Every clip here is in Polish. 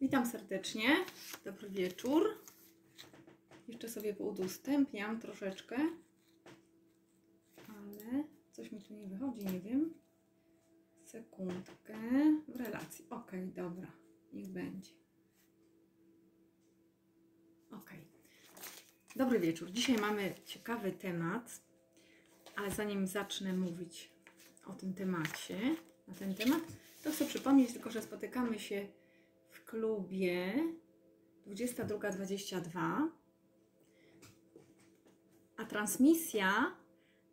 Witam serdecznie. Dobry wieczór. Jeszcze sobie poudostępniam troszeczkę, ale coś mi tu nie wychodzi, nie wiem. Sekundkę. W relacji. Ok, dobra. Niech będzie. Ok. Dobry wieczór. Dzisiaj mamy ciekawy temat, ale zanim zacznę mówić o tym temacie, na ten temat, to chcę przypomnieć tylko, że spotykamy się klubie 22.22, a transmisja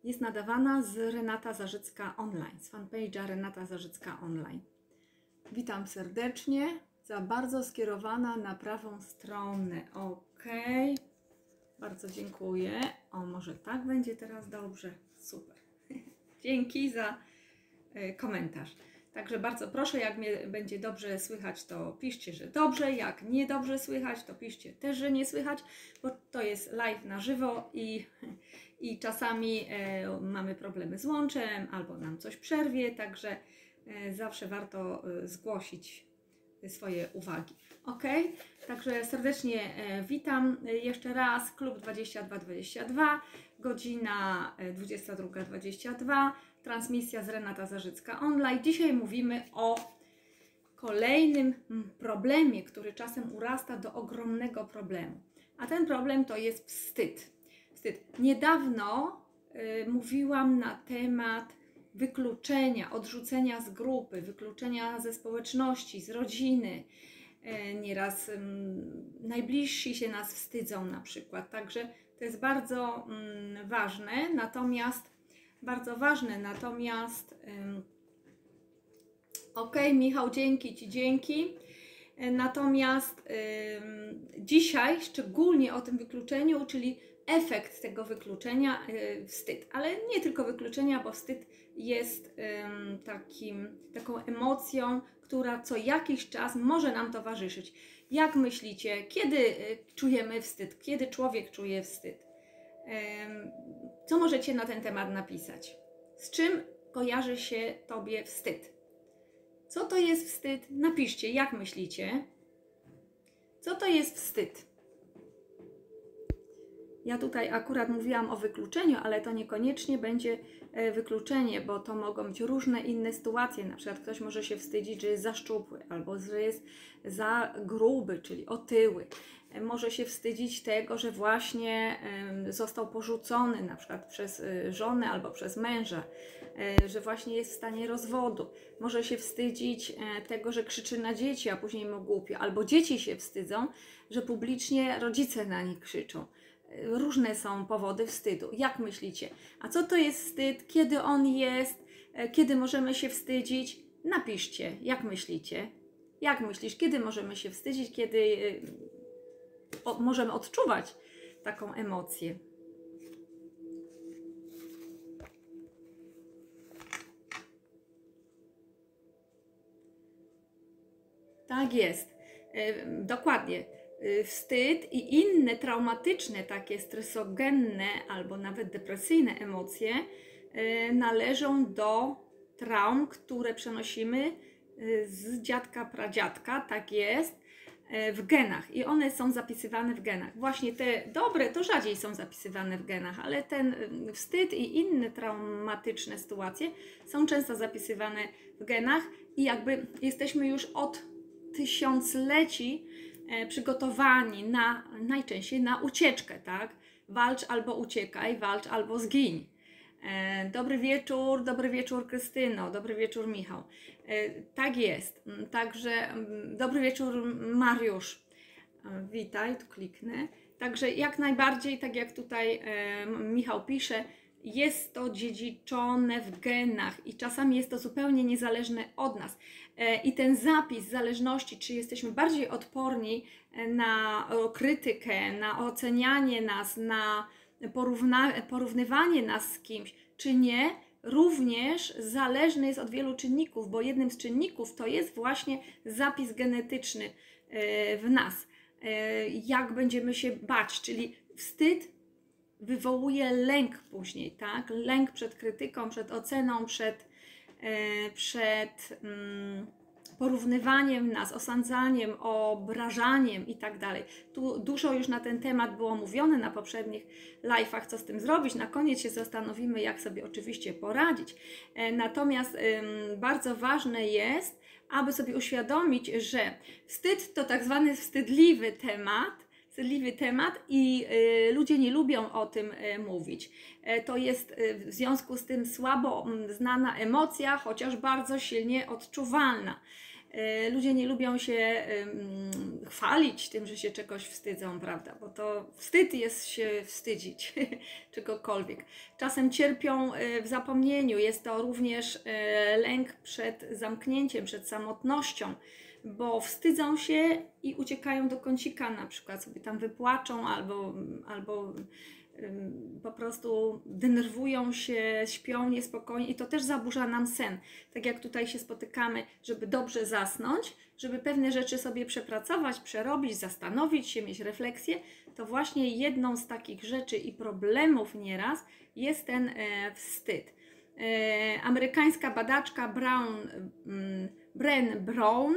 jest nadawana z Renata Zarzycka Online, z fanpage'a Renata Zarzycka Online. Witam serdecznie, za bardzo skierowana na prawą stronę. Ok, bardzo dziękuję. O, może tak będzie teraz dobrze. Super. Dzięki za y, komentarz. Także bardzo proszę, jak mnie będzie dobrze słychać, to piszcie, że dobrze, jak nie dobrze słychać, to piszcie też, że nie słychać, bo to jest live na żywo i, i czasami e, mamy problemy z łączem albo nam coś przerwie, także e, zawsze warto e, zgłosić swoje uwagi. Ok, także serdecznie e, witam e, jeszcze raz. Klub 2222, godzina e, 22.22, transmisja z Renata Zarzycka Online. Dzisiaj mówimy o kolejnym mm, problemie, który czasem urasta do ogromnego problemu. A ten problem to jest wstyd. Wstyd. Niedawno y, mówiłam na temat wykluczenia, odrzucenia z grupy, wykluczenia ze społeczności, z rodziny. E, Nieraz ym, najbliżsi się nas wstydzą na przykład. Także to jest bardzo mm, ważne. Natomiast bardzo ważne, natomiast ok, Michał, dzięki Ci, dzięki. Natomiast dzisiaj szczególnie o tym wykluczeniu, czyli efekt tego wykluczenia, y, wstyd. Ale nie tylko wykluczenia, bo wstyd jest takim, taką emocją, która co jakiś czas może nam towarzyszyć. Jak myślicie, kiedy y, czujemy wstyd? Kiedy człowiek czuje wstyd? Co możecie na ten temat napisać? Z czym kojarzy się Tobie wstyd? Co to jest wstyd? Napiszcie, jak myślicie? Co to jest wstyd? Ja tutaj akurat mówiłam o wykluczeniu, ale to niekoniecznie będzie e, wykluczenie, bo to mogą być różne inne sytuacje. Na przykład ktoś może się wstydzić, że jest za szczupły albo że jest za gruby, czyli otyły. E, Może się wstydzić tego, że właśnie został porzucony na przykład przez e, żonę albo przez męża, że właśnie jest w stanie rozwodu. Może się wstydzić tego, że krzyczy na dzieci, a później mu głupio. Albo dzieci się wstydzą, że publicznie rodzice na nich krzyczą różne są powody wstydu. Jak myślicie? A co to jest wstyd? Kiedy on jest? E, Kiedy możemy się wstydzić? Napiszcie, jak myślicie? Jak myślisz, kiedy możemy się wstydzić? Kiedy e, o, możemy odczuwać taką emocję? Tak jest. E, Dokładnie. Y, Wstyd i inne traumatyczne, takie stresogenne albo nawet depresyjne emocje y, należą do traum, które przenosimy y, z dziadka, pradziadka, tak jest, w genach i one są zapisywane w genach. Właśnie te dobre to rzadziej są zapisywane w genach, ale ten wstyd i inne traumatyczne sytuacje są często zapisywane w genach i jakby jesteśmy już od tysiącleci przygotowani na najczęściej na ucieczkę, tak? Walcz albo uciekaj, walcz albo zgiń. E, Dobry wieczór, dobry wieczór Krystyno, dobry wieczór Michał. E, Tak jest. Mm, Także mm, dobry wieczór Mariusz. E, Witaj, tu kliknę. Także jak najbardziej, tak jak tutaj e, Michał pisze, jest to dziedziczone w genach i czasami jest to zupełnie niezależne od nas. E, I ten zapis zależności, czy jesteśmy bardziej odporni e, na krytykę, na ocenianie nas, na porówna, porównywanie nas z kimś, czy nie, również zależny jest od wielu czynników, bo jednym z czynników to jest właśnie zapis genetyczny e, w nas. Jak będziemy się bać, czyli wstyd wywołuje lęk później, tak? Lęk przed krytyką, przed oceną, przed, e, przed mm, porównywaniem nas, osądzaniem, obrażaniem i tak dalej. Tu dużo już na ten temat było mówione na poprzednich live'ach, co z tym zrobić. Na koniec się zastanowimy, jak sobie oczywiście poradzić. E, natomiast bardzo ważne jest, aby sobie uświadomić, że wstyd to tak zwany wstydliwy temat, wstydliwy temat i y, ludzie nie lubią o tym y, mówić. E, to jest y, w związku z tym słabo znana emocja, chociaż bardzo silnie odczuwalna. E, ludzie nie lubią się chwalić tym, że się czegoś wstydzą, prawda? Bo to wstyd jest się wstydzić czegokolwiek. Czasem cierpią e, w zapomnieniu. Jest to również lęk przed zamknięciem, przed samotnością bo wstydzą się i uciekają do kącika, na przykład sobie tam wypłaczą albo, albo po prostu denerwują się, śpią niespokojnie i to też zaburza nam sen. Tak jak tutaj się spotykamy, żeby dobrze zasnąć, żeby pewne rzeczy sobie przepracować, przerobić, zastanowić się, mieć refleksję, to właśnie jedną z takich rzeczy i problemów nieraz jest ten e, wstyd. E, amerykańska badaczka Brown, mm, Bren Brown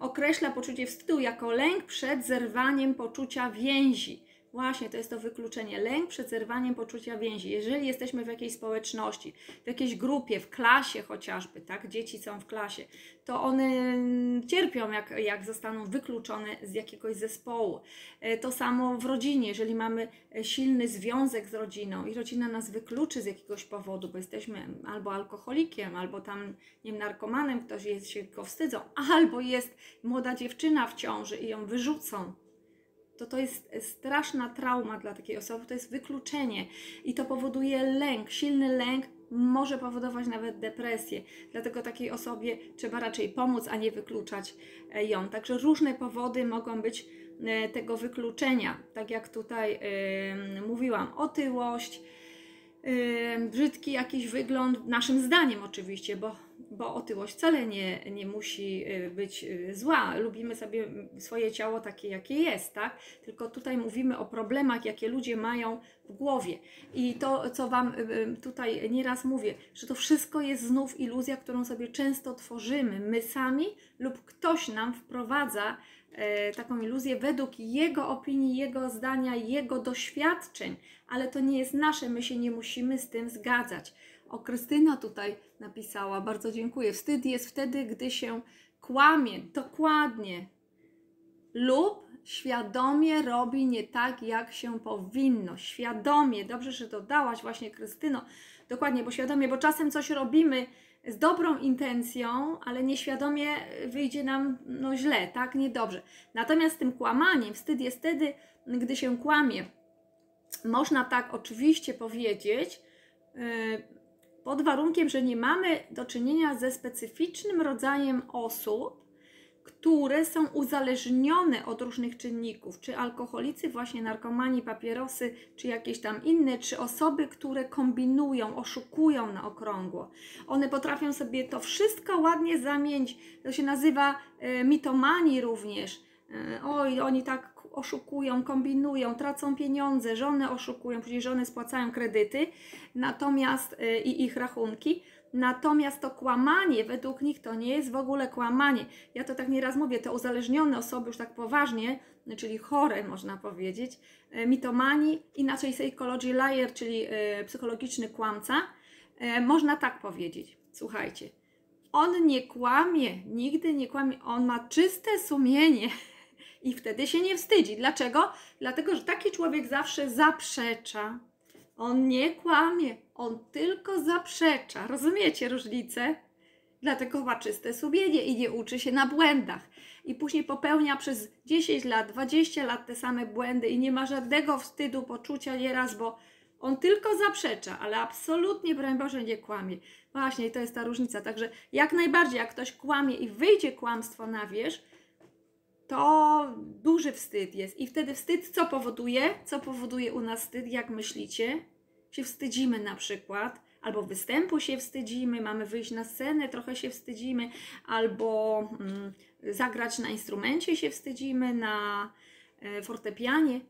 określa poczucie wstydu jako lęk przed zerwaniem poczucia więzi. Właśnie, to jest to wykluczenie. Lęk przed zerwaniem poczucia więzi. Jeżeli jesteśmy w jakiejś społeczności, w jakiejś grupie, w klasie chociażby, tak, dzieci są w klasie, to one cierpią, jak, jak zostaną wykluczone z jakiegoś zespołu. E, to samo w rodzinie, jeżeli mamy e, silny związek z rodziną i rodzina nas wykluczy z jakiegoś powodu, bo jesteśmy albo alkoholikiem, albo tam, nie wiem, narkomanem, ktoś jest, się go wstydzą, albo jest młoda dziewczyna w ciąży i ją wyrzucą to to jest straszna trauma dla takiej osoby, to jest wykluczenie i to powoduje lęk, silny lęk może powodować nawet depresję. Dlatego takiej osobie trzeba raczej pomóc, a nie wykluczać e, ją. Także różne powody mogą być e, tego wykluczenia. Tak jak tutaj yy, mówiłam, otyłość, yy, brzydki jakiś wygląd, naszym zdaniem oczywiście, bo bo otyłość wcale nie, nie musi y, być y, zła. Lubimy sobie swoje ciało takie, jakie jest, tak? Tylko tutaj mówimy o problemach, jakie ludzie mają w głowie. I to, co Wam y, tutaj nieraz mówię, że to wszystko jest znów iluzja, którą sobie często tworzymy my sami lub ktoś nam wprowadza e, taką iluzję według jego opinii, jego zdania, jego doświadczeń, ale to nie jest nasze, my się nie musimy z tym zgadzać. O, Krystyna tutaj napisała, bardzo dziękuję. Wstyd jest wtedy, gdy się kłamie, dokładnie, lub świadomie robi nie tak, jak się powinno. Świadomie, dobrze, że dodałaś właśnie Krystyno, dokładnie, bo świadomie, bo czasem coś robimy z dobrą intencją, ale nieświadomie wyjdzie nam no, źle, tak, niedobrze. Natomiast tym kłamaniem, wstyd jest wtedy, gdy się kłamie. Można tak oczywiście powiedzieć, yy, pod warunkiem, że nie mamy do czynienia ze specyficznym rodzajem osób, które są uzależnione od różnych czynników, czy alkoholicy, właśnie narkomani, papierosy, czy jakieś tam inne, czy osoby, które kombinują, oszukują na okrągło. One potrafią sobie to wszystko ładnie zamienić. To się nazywa e, mitomanii również. E, oj, oni tak oszukują, kombinują, tracą pieniądze, żony oszukują, później żony spłacają kredyty, natomiast y, i ich rachunki. Natomiast to kłamanie według nich to nie jest w ogóle kłamanie. Ja to tak nieraz mówię, te uzależnione osoby już tak poważnie, czyli chore można powiedzieć, y, mitomani, inaczej psychology liar, czyli y, psychologiczny kłamca, można tak powiedzieć. Słuchajcie, on nie kłamie, nigdy nie kłamie, on ma czyste sumienie. i wtedy się nie wstydzi. Dlaczego? Dlatego, że taki człowiek zawsze zaprzecza. On nie kłamie, on tylko zaprzecza. Rozumiecie różnicę? Dlatego ma czyste sumienie i nie uczy się na błędach. I później popełnia przez 10 lat, 20 lat te same błędy i nie ma żadnego wstydu, poczucia nieraz, bo on tylko zaprzecza, ale absolutnie, broń Boże, nie kłamie. Właśnie, to jest ta różnica. Także jak najbardziej, jak ktoś kłamie i wyjdzie kłamstwo na wierzch, to duży wstyd jest. I wtedy wstyd co powoduje? Co powoduje u nas wstyd, jak myślicie? Się wstydzimy na przykład, albo występu się wstydzimy, mamy wyjść na scenę, trochę się wstydzimy, albo mm, zagrać na instrumencie się wstydzimy, na e, fortepianie.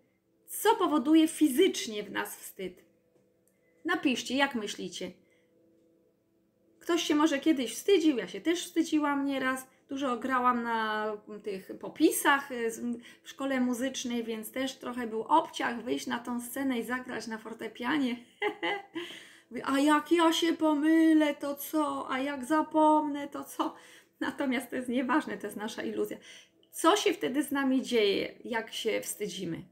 Co powoduje fizycznie w nas wstyd? Napiszcie, jak myślicie. Ktoś się może kiedyś wstydził, ja się też wstydziłam nieraz. Dużo grałam na tych popisach y, w szkole muzycznej, więc też trochę był obciach wyjść na tą scenę i zagrać na fortepianie. A jak ja się pomylę, to co? A jak zapomnę, to co? Natomiast to jest nieważne, to jest nasza iluzja. Co się wtedy z nami dzieje, jak się wstydzimy?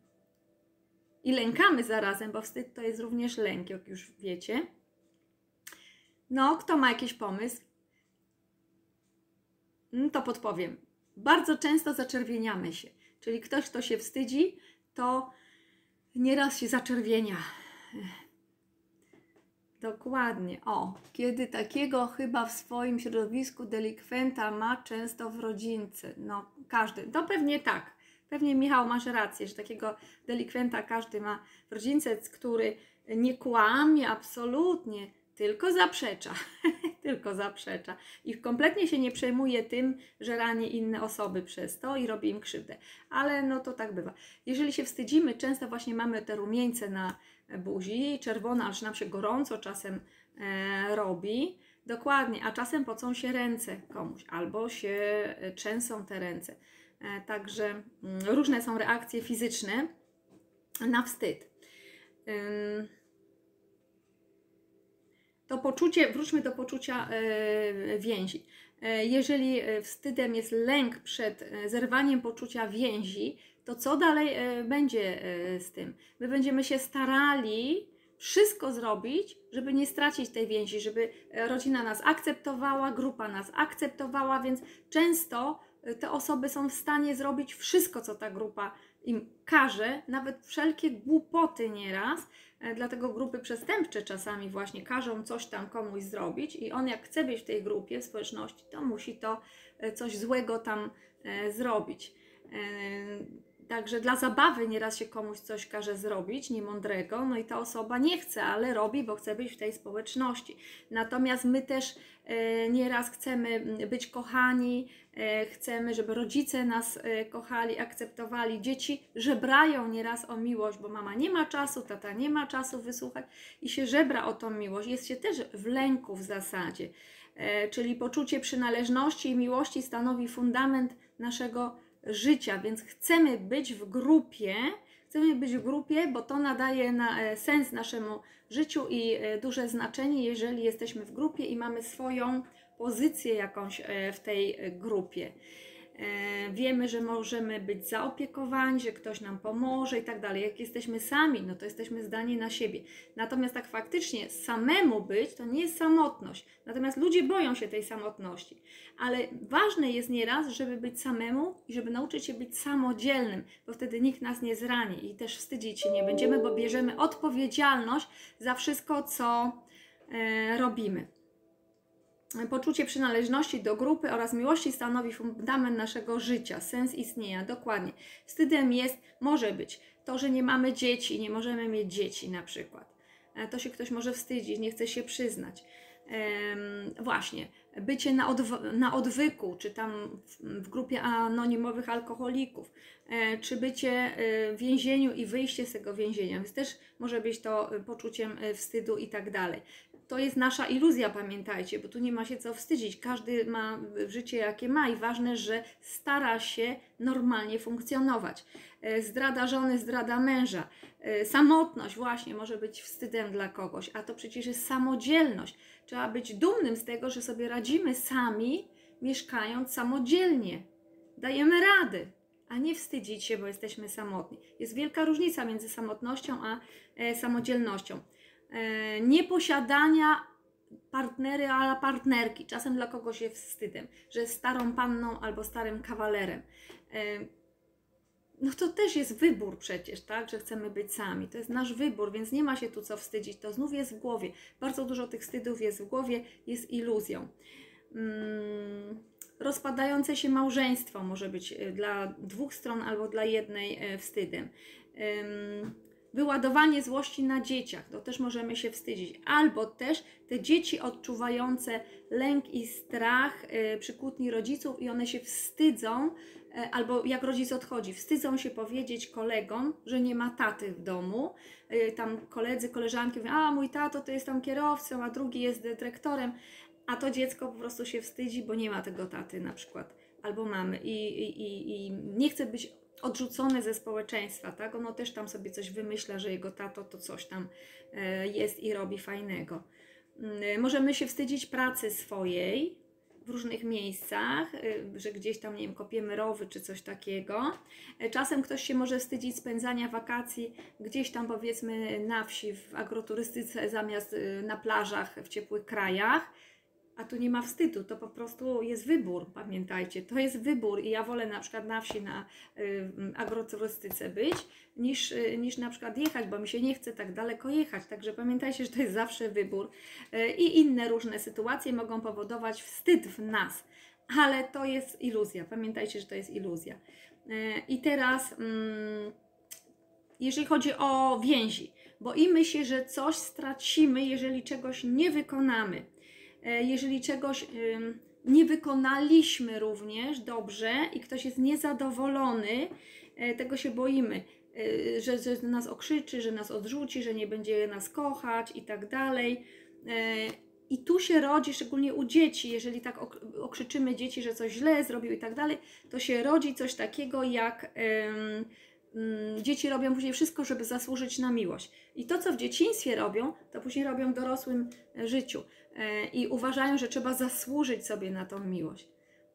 I lękamy zarazem, bo wstyd to jest również lęk, jak już wiecie. No, kto ma jakiś pomysł? Mm, to podpowiem. Bardzo często zaczerwieniamy się. Czyli ktoś, kto się wstydzi, to nieraz się zaczerwienia. Dokładnie. O, kiedy takiego chyba w swoim środowisku delikwenta ma często w rodzince. No, każdy. To pewnie tak. Pewnie Michał masz rację, że takiego delikwenta każdy ma w rodzince, który nie kłamie absolutnie, tylko zaprzecza. tylko zaprzecza. I kompletnie się nie przejmuje tym, że rani inne osoby przez to i robi im krzywdę. Ale no to tak bywa. Jeżeli się wstydzimy, często właśnie mamy te rumieńce na buzi, czerwona, aż nam się gorąco czasem e, robi. Dokładnie, a czasem pocą się ręce komuś, albo się e, trzęsą te ręce. E, także mm, różne są reakcje fizyczne na wstyd. To poczucie, wróćmy do poczucia e, więzi. Jeżeli wstydem jest lęk przed zerwaniem poczucia więzi, to co dalej e, będzie e, z tym? My będziemy się starali wszystko zrobić, żeby nie stracić tej więzi, żeby e, rodzina nas akceptowała, grupa nas akceptowała, więc często te osoby są w stanie zrobić wszystko, co ta grupa im każe, nawet wszelkie głupoty nieraz, dlatego grupy przestępcze czasami właśnie każą coś tam komuś zrobić i on jak chce być w tej grupie, w społeczności, to musi to coś złego tam zrobić. Także dla zabawy nieraz się komuś coś każe zrobić, niemądrego, no i ta osoba nie chce, ale robi, bo chce być w tej społeczności. Natomiast my też e, nieraz chcemy być kochani, e, chcemy, żeby rodzice nas e, kochali, akceptowali. Dzieci żebrają nieraz o miłość, bo mama nie ma czasu, tata nie ma czasu wysłuchać i się żebra o tą miłość. Jest się też w lęku w zasadzie. E, czyli poczucie przynależności i miłości stanowi fundament naszego życia, więc chcemy być w grupie, chcemy być w grupie, bo to nadaje na, e, sens naszemu życiu i e, duże znaczenie, jeżeli jesteśmy w grupie i mamy swoją pozycję jakąś e, w tej grupie. E, wiemy, że możemy być zaopiekowani, że ktoś nam pomoże i tak dalej. Jak jesteśmy sami, no to jesteśmy zdani na siebie. Natomiast tak faktycznie samemu być to nie jest samotność. Natomiast ludzie boją się tej samotności. Ale ważne jest nieraz, żeby być samemu i żeby nauczyć się być samodzielnym, bo wtedy nikt nas nie zrani i też wstydzić się nie będziemy, bo bierzemy odpowiedzialność za wszystko, co e, robimy. Poczucie przynależności do grupy oraz miłości stanowi fundament naszego życia, sens istnienia, dokładnie. Wstydem jest, może być to, że nie mamy dzieci, nie możemy mieć dzieci na przykład. E, to się ktoś może wstydzić, nie chce się przyznać. Właśnie, bycie na, odw- na odwyku, czy tam w, w, grupie anonimowych alkoholików, e, czy bycie e, w więzieniu i wyjście z tego więzienia, więc też może być to poczuciem wstydu i tak dalej to jest nasza iluzja, pamiętajcie, bo tu nie ma się co wstydzić. Każdy ma życie, jakie ma, i ważne, że stara się normalnie funkcjonować. E, zdrada żony, zdrada męża, e, samotność właśnie może być wstydem dla kogoś, a to przecież jest samodzielność. Trzeba być dumnym z tego, że sobie radzimy sami, mieszkając samodzielnie. Dajemy rady, a nie wstydzić się, bo jesteśmy samotni. Jest wielka różnica między samotnością a e, samodzielnością. E, nieposiadania partnery a partnerki. Czasem dla kogoś jest wstydem, że jest starą panną albo starym kawalerem. E, no to też jest wybór przecież, tak, że chcemy być sami. To jest nasz wybór, więc nie ma się tu co wstydzić. To znów jest w głowie. Bardzo dużo tych wstydów jest w głowie, jest iluzją. Hmm, rozpadające się małżeństwo może być e, dla dwóch stron albo dla jednej wstydem. Wyładowanie złości na dzieciach, to też możemy się wstydzić. Albo też te dzieci odczuwające lęk i strach y, przy kłótni rodziców i one się wstydzą, y, albo jak rodzic odchodzi, wstydzą się powiedzieć kolegom, że nie ma taty w domu. Y, tam koledzy, koleżanki mówią, a mój tato to jest tam kierowcą, a drugi jest dyrektorem. a to dziecko po prostu się wstydzi, bo nie ma tego taty na przykład, albo mamy i, i, i, i nie chce być odrzucone ze społeczeństwa, tak? Ono też tam sobie coś wymyśla, że jego tato to coś tam e, jest i robi fajnego. Mm, możemy się wstydzić pracy swojej w różnych miejscach, e, że gdzieś tam, nie wiem, kopiemy rowy czy coś takiego. E, czasem ktoś się może wstydzić spędzania wakacji gdzieś tam powiedzmy na wsi, w agroturystyce zamiast na plażach w ciepłych krajach a tu nie ma wstydu, to po prostu jest wybór, pamiętajcie, to jest wybór i ja wolę na przykład na wsi, na y, agroturystyce być, niż, y, niż na przykład jechać, bo mi się nie chce tak daleko jechać, także pamiętajcie, że to jest zawsze wybór. Y, i inne różne sytuacje mogą powodować wstyd w nas, ale to jest iluzja, pamiętajcie, że to jest iluzja. Y, I teraz, mm, jeżeli chodzi o więzi, boimy się, że coś stracimy, jeżeli czegoś nie wykonamy. E, jeżeli czegoś nie wykonaliśmy również dobrze i ktoś jest niezadowolony, e, tego się boimy, e, że, że nas okrzyczy, że nas odrzuci, że nie będzie nas kochać i tak dalej. I tu się rodzi, szczególnie u dzieci, jeżeli tak okrzyczymy dzieci, że coś źle zrobił i tak dalej, to się rodzi coś takiego jak dzieci robią później wszystko, żeby zasłużyć na miłość. I to, co w dzieciństwie robią, to później robią w dorosłym życiu. E, i uważają, że trzeba zasłużyć sobie na tą miłość.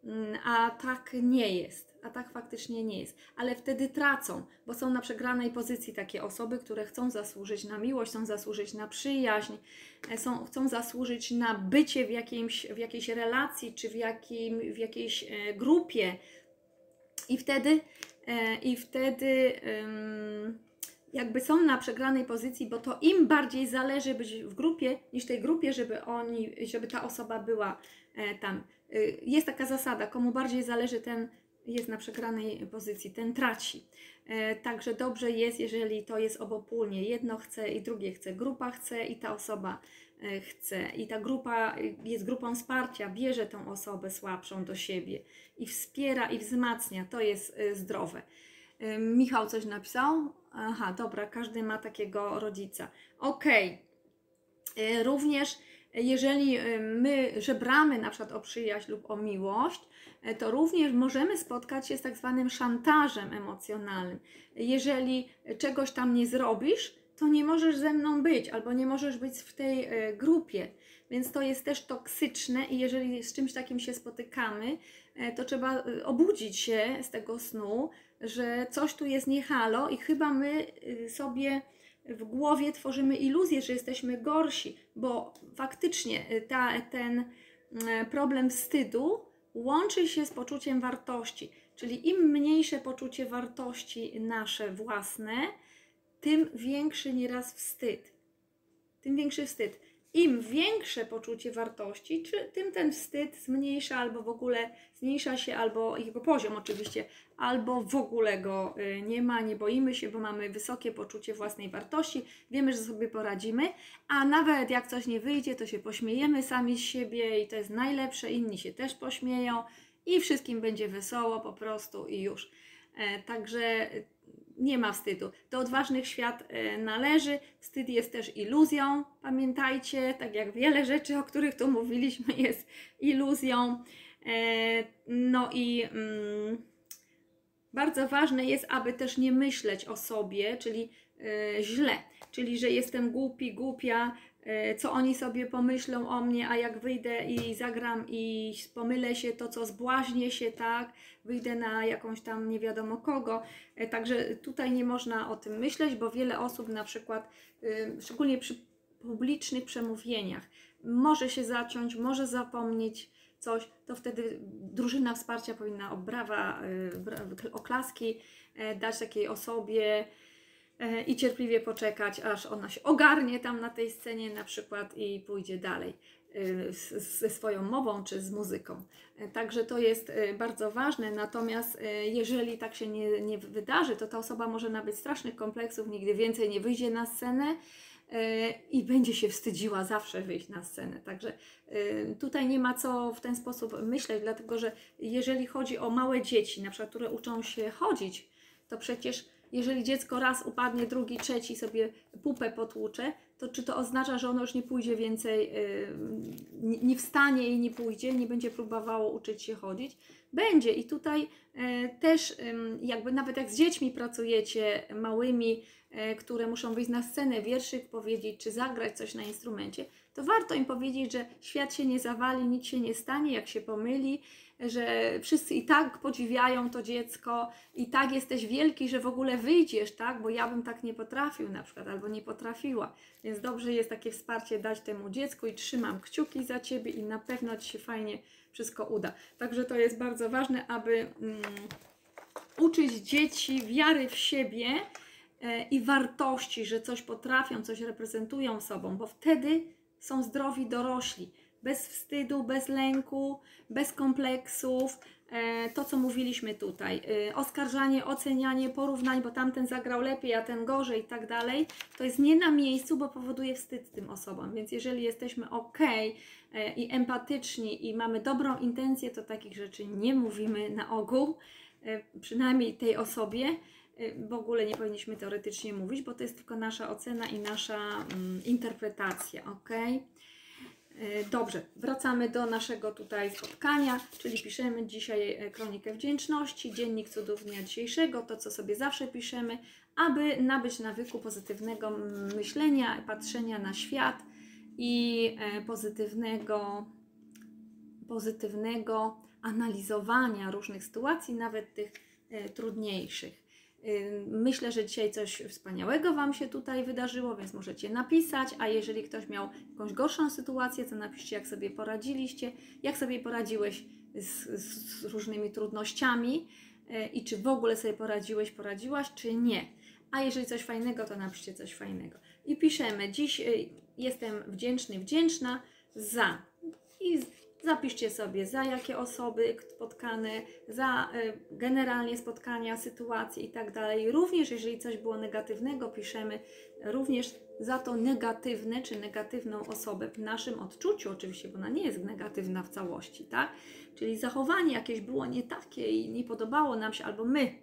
Mm, a tak nie jest, a tak faktycznie nie jest. Ale wtedy tracą, bo są na przegranej pozycji takie osoby, które chcą zasłużyć na miłość, chcą zasłużyć na przyjaźń, e, są, chcą zasłużyć na bycie w, jakimś, w jakiejś relacji czy w, jakim, w jakiejś e, grupie. I wtedy, i wtedy jakby są na przegranej pozycji, bo to im bardziej zależy być w grupie, niż tej grupie, żeby oni, żeby ta osoba była e, tam. E, jest taka zasada, komu bardziej zależy, ten jest na przegranej pozycji, ten traci. E, także dobrze jest, jeżeli to jest obopólnie. Jedno chce i drugie chce, grupa chce i ta osoba chce. I ta grupa jest grupą wsparcia, bierze tą osobę słabszą do siebie i wspiera i wzmacnia. To jest zdrowe. Michał coś napisał. Aha, dobra, każdy ma takiego rodzica. Okej. Okay. Również jeżeli my żebramy na przykład o przyjaźń lub o miłość, e, to również możemy spotkać się z tak zwanym szantażem emocjonalnym. Jeżeli czegoś tam nie zrobisz, to nie możesz ze mną być, albo nie możesz być w tej e, grupie. Więc to jest też toksyczne i jeżeli z czymś takim się spotykamy, e, to trzeba obudzić się z tego snu, że coś tu jest nie halo i chyba my y, sobie w głowie tworzymy iluzję, że jesteśmy gorsi, bo faktycznie y, ta, ten y, problem wstydu łączy się z poczuciem wartości. Czyli im mniejsze poczucie wartości nasze własne, tym większy nieraz wstyd. Tym większy wstyd im większe poczucie wartości, czy tym ten wstyd zmniejsza albo w ogóle zmniejsza się, albo jego poziom oczywiście, albo w ogóle go y, nie ma, nie boimy się, bo mamy wysokie poczucie własnej wartości, wiemy, że sobie poradzimy, a nawet jak coś nie wyjdzie, to się pośmiejemy sami z siebie i to jest najlepsze, inni się też pośmieją i wszystkim będzie wesoło po prostu i już. E, także nie ma wstydu. Do odważnych świat e, należy. Wstyd jest też iluzją. Pamiętajcie, tak jak wiele rzeczy, o których tu mówiliśmy, jest iluzją. E, no i mm, bardzo ważne jest, aby też nie myśleć o sobie, czyli e, źle, czyli że jestem głupi, głupia, co oni sobie pomyślą o mnie, a jak wyjdę i zagram i pomylę się, to co zbłaźnię się, tak, wyjdę na jakąś tam nie wiadomo kogo. E, także tutaj nie można o tym myśleć, bo wiele osób na przykład, y, szczególnie przy publicznych przemówieniach, może się zaciąć, może zapomnieć coś, to wtedy drużyna wsparcia powinna obrawa, y, oklaski e, dać takiej osobie, E, i cierpliwie poczekać, aż ona się ogarnie tam na tej scenie na przykład i pójdzie dalej e, ze swoją mową czy z muzyką. E, także to jest bardzo ważne, natomiast jeżeli tak się nie, nie wydarzy, to ta osoba może nabyć strasznych kompleksów, nigdy więcej nie wyjdzie na scenę i będzie się wstydziła zawsze wyjść na scenę. Także tutaj nie ma co w ten sposób myśleć, dlatego że jeżeli chodzi o małe dzieci, na przykład, które uczą się chodzić, to przecież jeżeli dziecko raz upadnie, drugi, trzeci sobie pupę potłucze, to czy to oznacza, że ono już nie pójdzie więcej, nie, nie wstanie i nie pójdzie, nie będzie próbowało uczyć się chodzić? Będzie i tutaj też jakby nawet jak z dziećmi pracujecie małymi, które muszą wyjść na scenę, wierszyk powiedzieć, czy zagrać coś na instrumencie, to warto im powiedzieć, że świat się nie zawali, nic się nie stanie, jak się pomyli, że wszyscy i tak podziwiają to dziecko, i tak jesteś wielki, że w ogóle wyjdziesz, tak? Bo ja bym tak nie potrafił na przykład, albo nie potrafiła. Więc dobrze jest takie wsparcie dać temu dziecku i trzymam kciuki za ciebie i na pewno ci się fajnie wszystko uda. Także to jest bardzo ważne, aby mm, uczyć dzieci wiary w siebie e, i wartości, że coś potrafią, coś reprezentują sobą, bo wtedy są zdrowi dorośli bez wstydu, bez lęku, bez kompleksów. E, to, co mówiliśmy tutaj, e, oskarżanie, ocenianie, porównanie, bo tamten zagrał lepiej, a ten gorzej i tak dalej, to jest nie na miejscu, bo powoduje wstyd tym osobom. Więc jeżeli jesteśmy ok e, i empatyczni i mamy dobrą intencję, to takich rzeczy nie mówimy na ogół, przynajmniej tej osobie w ogóle nie powinniśmy teoretycznie mówić, bo to jest tylko nasza ocena i nasza mm, interpretacja, ok? E, dobrze, wracamy do naszego tutaj spotkania, czyli piszemy dzisiaj e, kronikę wdzięczności, dziennik cudów dnia dzisiejszego, to co sobie zawsze piszemy, aby nabyć nawyku pozytywnego myślenia, patrzenia na świat i e, pozytywnego, pozytywnego analizowania różnych sytuacji, nawet tych trudniejszych. Myślę, że dzisiaj coś wspaniałego Wam się tutaj wydarzyło, więc możecie napisać. A jeżeli ktoś miał jakąś gorszą sytuację, to napiszcie, jak sobie poradziliście, jak sobie poradziłeś z, z różnymi trudnościami e, i czy w ogóle sobie poradziłeś, poradziłaś, czy nie. A jeżeli coś fajnego, to napiszcie coś fajnego. I piszemy: Dziś e, jestem wdzięczny, wdzięczna za. I Zapiszcie sobie za jakie osoby spotkane, za y, generalnie spotkania, sytuacje i tak dalej. Również jeżeli coś było negatywnego, piszemy również za to negatywne czy negatywną osobę w naszym odczuciu, oczywiście, bo ona nie jest negatywna w całości, tak? Czyli zachowanie jakieś było nie takie i nie podobało nam się, albo my,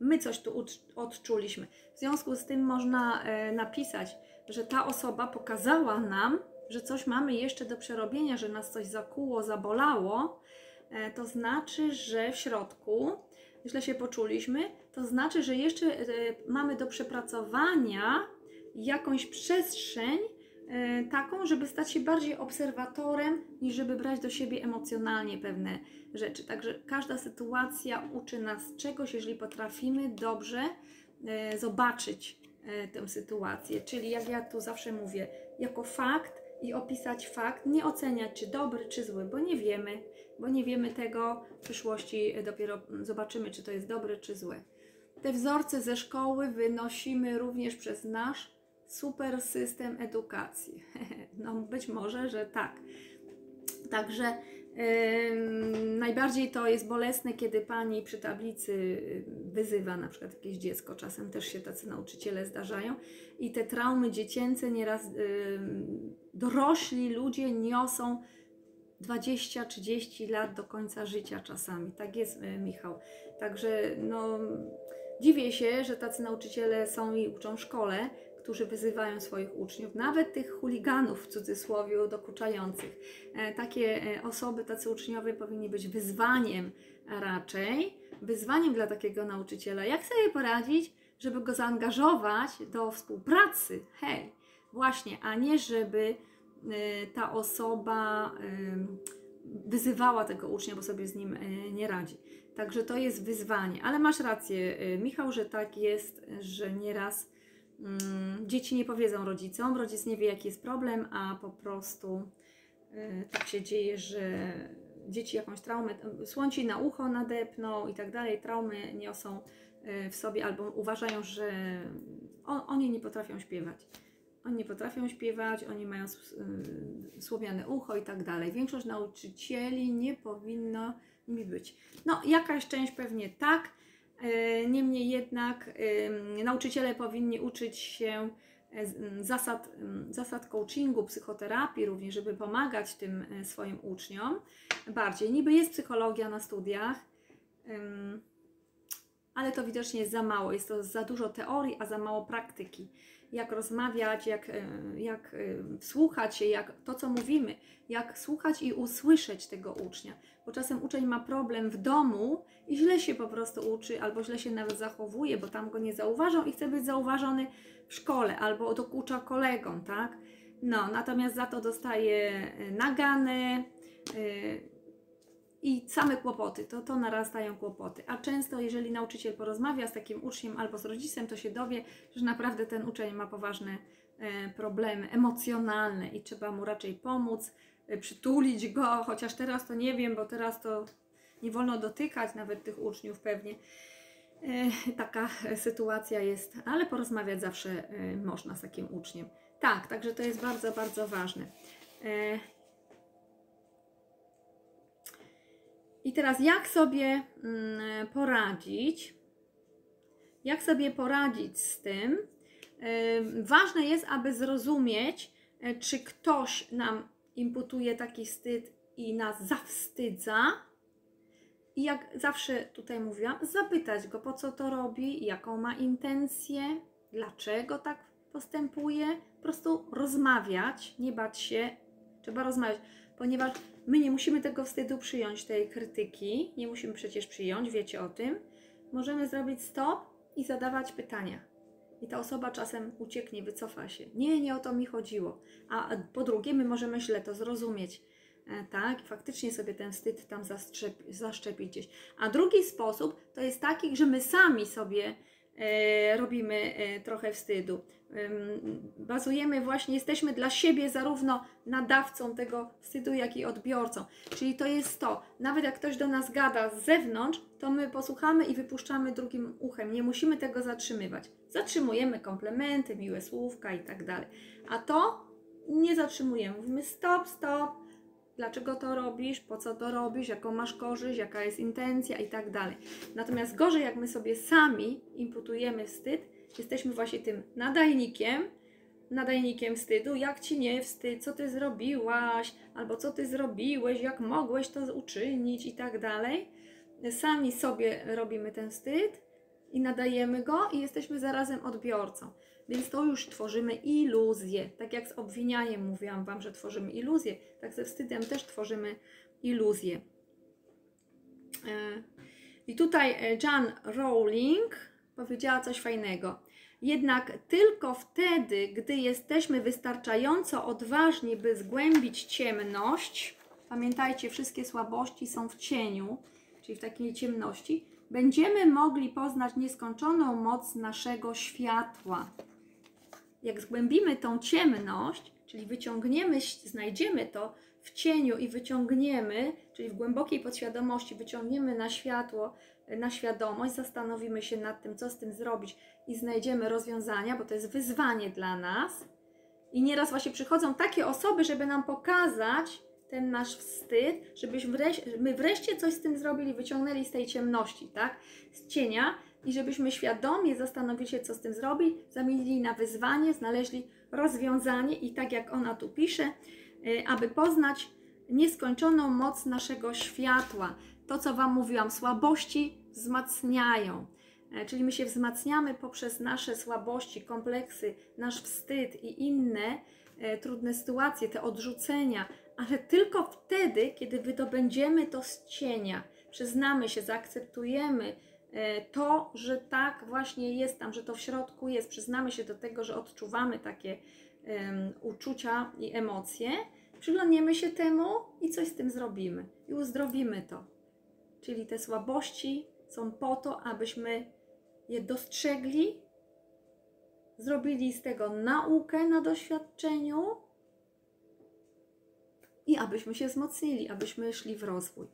my coś tu odczuliśmy. W związku z tym można e, napisać, że ta osoba pokazała nam, że coś mamy jeszcze do przerobienia, że nas coś zakuło, zabolało, e, to znaczy, że w środku źle się poczuliśmy, to znaczy, że jeszcze e, mamy do przepracowania jakąś przestrzeń e, taką, żeby stać się bardziej obserwatorem, niż żeby brać do siebie emocjonalnie pewne rzeczy. Także każda sytuacja uczy nas czegoś, jeżeli potrafimy dobrze zobaczyć tę sytuację. Czyli jak ja tu zawsze mówię, jako fakt i opisać fakt, nie oceniać czy dobry, czy zły, bo nie wiemy, bo nie wiemy tego w przyszłości, dopiero zobaczymy, czy to jest dobre, czy złe. Te wzorce ze szkoły wynosimy również przez nasz super system edukacji. No być może, że tak. Także najbardziej to jest bolesne, kiedy pani przy tablicy wyzywa na przykład jakieś dziecko, czasem też się tacy nauczyciele zdarzają i te traumy dziecięce nieraz dorośli ludzie niosą 20-30 lat do końca życia czasami. Tak jest, y, Michał. Także no, dziwię się, że tacy nauczyciele są i uczą w szkole, którzy wyzywają swoich uczniów, nawet tych chuliganów w cudzysłowie dokuczających. E, takie e, osoby, tacy uczniowie powinni być wyzwaniem raczej, wyzwaniem dla takiego nauczyciela. Jak sobie poradzić, żeby go zaangażować do współpracy? Hej, właśnie, a nie żeby e, ta osoba wyzywała tego ucznia, bo sobie z nim nie radzi. Także to jest wyzwanie. Ale masz rację, Michał, że tak jest, że nieraz dzieci nie powiedzą rodzicom, rodzic nie wie jaki jest problem, a po prostu y, tak się dzieje, że dzieci jakąś traumę, słońci na ucho nadepną i tak dalej, traumy niosą y, w sobie albo uważają, że on, oni nie potrafią śpiewać. Oni nie potrafią śpiewać, oni mają y, słowiane ucho i tak dalej. Większość nauczycieli nie powinno nimi być. No, jakaś część pewnie tak, niemniej jednak nauczyciele powinni uczyć się e, zasad, zasad coachingu, psychoterapii również, żeby pomagać tym e, swoim uczniom bardziej. Niby jest psychologia na studiach, ale to widocznie jest za mało. Jest to za dużo teorii, a za mało praktyki. Jak rozmawiać, jak, e, jak e, słuchać się, jak to, co mówimy, jak słuchać i usłyszeć tego ucznia. Bo czasem uczeń ma problem w domu i źle się po prostu uczy, albo źle się nawet zachowuje, bo tam go nie zauważą i chce być zauważony w szkole, albo dokucza kolegom, tak? No, natomiast za to dostaje e, nagany, i same kłopoty, to, to narastają kłopoty. A często, jeżeli nauczyciel porozmawia z takim uczniem albo z rodzicem, to się dowie, że naprawdę ten uczeń ma poważne e, problemy emocjonalne i trzeba mu raczej pomóc, przytulić go, chociaż teraz to nie wiem, bo teraz to nie wolno dotykać nawet tych uczniów pewnie. E, taka sytuacja jest, ale porozmawiać zawsze e, można z takim uczniem. Tak, także to jest bardzo, bardzo ważne. E, I teraz jak sobie mm, poradzić? Jak sobie poradzić z tym? Ważne jest, aby zrozumieć, e, czy ktoś nam imputuje taki wstyd i nas zawstydza. I jak zawsze tutaj mówiłam, zapytać go, po co to robi, jaką ma intencję, dlaczego tak postępuje. Po prostu rozmawiać, nie bać się, trzeba rozmawiać, ponieważ My nie musimy tego wstydu przyjąć, tej krytyki, nie musimy przecież przyjąć, wiecie o tym. Możemy zrobić stop i zadawać pytania. I ta osoba czasem ucieknie, wycofa się. Nie, nie o to mi chodziło. A po drugie, my możemy źle to zrozumieć. E, tak, faktycznie sobie ten wstyd tam zaszczepić gdzieś. A drugi sposób to jest taki, że my sami sobie robimy e, trochę wstydu bazujemy właśnie, jesteśmy dla siebie zarówno nadawcą tego wstydu, jak i odbiorcą. Czyli to jest to, nawet jak ktoś do nas gada z zewnątrz, to my posłuchamy i wypuszczamy drugim uchem. Nie musimy tego zatrzymywać. Zatrzymujemy komplementy, miłe słówka i tak dalej. A to nie zatrzymujemy. Mówimy stop, stop, dlaczego to robisz, po co to robisz, jaką masz korzyść, jaka jest intencja i tak dalej. Natomiast gorzej, jak my sobie sami imputujemy wstyd, jesteśmy właśnie tym nadajnikiem, nadajnikiem wstydu, jak ci nie wstyd, co ty zrobiłaś, albo co ty zrobiłeś, jak mogłeś to uczynić i tak dalej. Sami sobie robimy ten wstyd i nadajemy go i jesteśmy zarazem odbiorcą. Więc to już tworzymy iluzję. Tak jak z obwinianiem mówiłam Wam, że tworzymy iluzję, tak ze wstydem też tworzymy iluzję. E, I tutaj e, Jan Rowling powiedziała coś fajnego. Jednak tylko wtedy, gdy jesteśmy wystarczająco odważni, by zgłębić ciemność, pamiętajcie, wszystkie słabości są w cieniu, czyli w takiej ciemności, będziemy mogli poznać nieskończoną moc naszego światła. Jak zgłębimy tą ciemność, czyli wyciągniemy, znajdziemy to w cieniu i wyciągniemy, czyli w głębokiej podświadomości, wyciągniemy na światło, na świadomość, zastanowimy się nad tym, co z tym zrobić i znajdziemy rozwiązania, bo to jest wyzwanie dla nas. I nieraz właśnie przychodzą takie osoby, żeby nam pokazać ten nasz wstyd, żebyśmy wreszcie, my wreszcie coś z tym zrobili, wyciągnęli z tej ciemności, tak? Z cienia i żebyśmy świadomie zastanowili się, co z tym zrobić, zamienili na wyzwanie, znaleźli rozwiązanie i tak jak ona tu pisze, y, aby poznać nieskończoną moc naszego światła. To, co Wam mówiłam, słabości wzmacniają. E, czyli my się wzmacniamy poprzez nasze słabości, kompleksy, nasz wstyd i inne e, trudne sytuacje, te odrzucenia, ale tylko wtedy, kiedy wydobędziemy to z cienia, przyznamy się, zaakceptujemy e, to, że tak właśnie jest tam, że to w środku jest, przyznamy się do tego, że odczuwamy takie um, uczucia i emocje, przyglądniemy się temu i coś z tym zrobimy. I uzdrowimy to. Czyli te słabości są po to, abyśmy je dostrzegli, zrobili z tego naukę na doświadczeniu i abyśmy się wzmocnili, abyśmy szli w rozwój.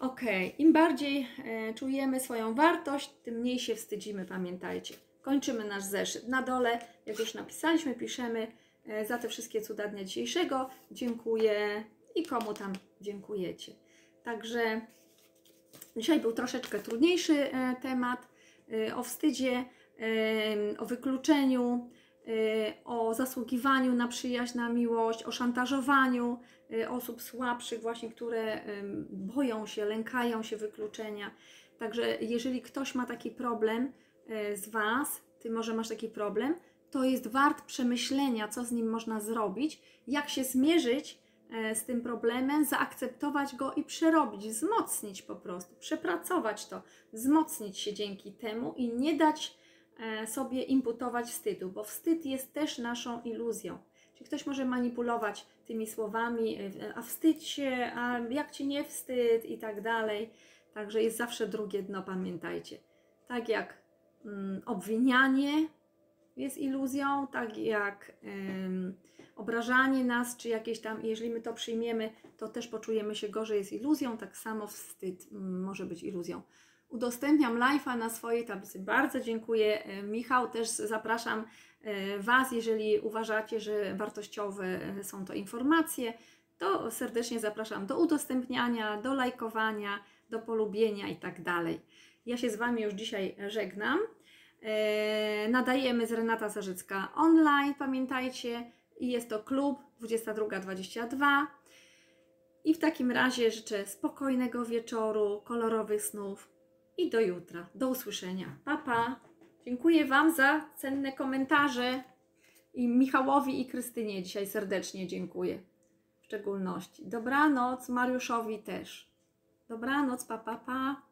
Ok, im bardziej e, czujemy swoją wartość, tym mniej się wstydzimy, pamiętajcie. Kończymy nasz zeszyt. Na dole, jak już napisaliśmy, piszemy e, za te wszystkie cuda dnia dzisiejszego. Dziękuję i komu tam dziękujecie. Także dzisiaj był troszeczkę trudniejszy e, temat. Y, o wstydzie, y, o wykluczeniu, o zasługiwaniu na przyjaźń, na miłość, o szantażowaniu osób słabszych, właśnie które boją się, lękają się wykluczenia. Także jeżeli ktoś ma taki problem e, z Was, Ty może masz taki problem, to jest wart przemyślenia, co z nim można zrobić, jak się zmierzyć z tym problemem, zaakceptować go i przerobić, wzmocnić po prostu, przepracować to, wzmocnić się dzięki temu i nie dać sobie imputować wstydu, bo wstyd jest też naszą iluzją. Czyli ktoś może manipulować tymi słowami, e, a wstydź się, a jak ci nie wstyd i tak dalej. Także jest zawsze drugie dno, pamiętajcie. Tak jak mm, obwinianie jest iluzją, tak jak ym, obrażanie nas, czy jakieś tam, jeżeli my to przyjmiemy, to też poczujemy się gorzej, jest iluzją, tak samo wstyd mm, może być iluzją. Udostępniam live'a na swojej tablicy. Bardzo dziękuję. E, Michał, też zapraszam e, Was, jeżeli uważacie, że wartościowe e, są to informacje, to serdecznie zapraszam do udostępniania, do lajkowania, do polubienia i tak dalej. Ja się z Wami już dzisiaj żegnam. Nadajemy z Renata Zarzycka online, pamiętajcie, i jest to klub 22.22. I w takim razie życzę spokojnego wieczoru, kolorowych snów i do jutra. Do usłyszenia. Pa, pa. Dziękuję Wam za cenne komentarze i Michałowi i Krystynie dzisiaj serdecznie dziękuję. W szczególności. Dobranoc, Mariuszowi też. Dobranoc, pa, pa, pa.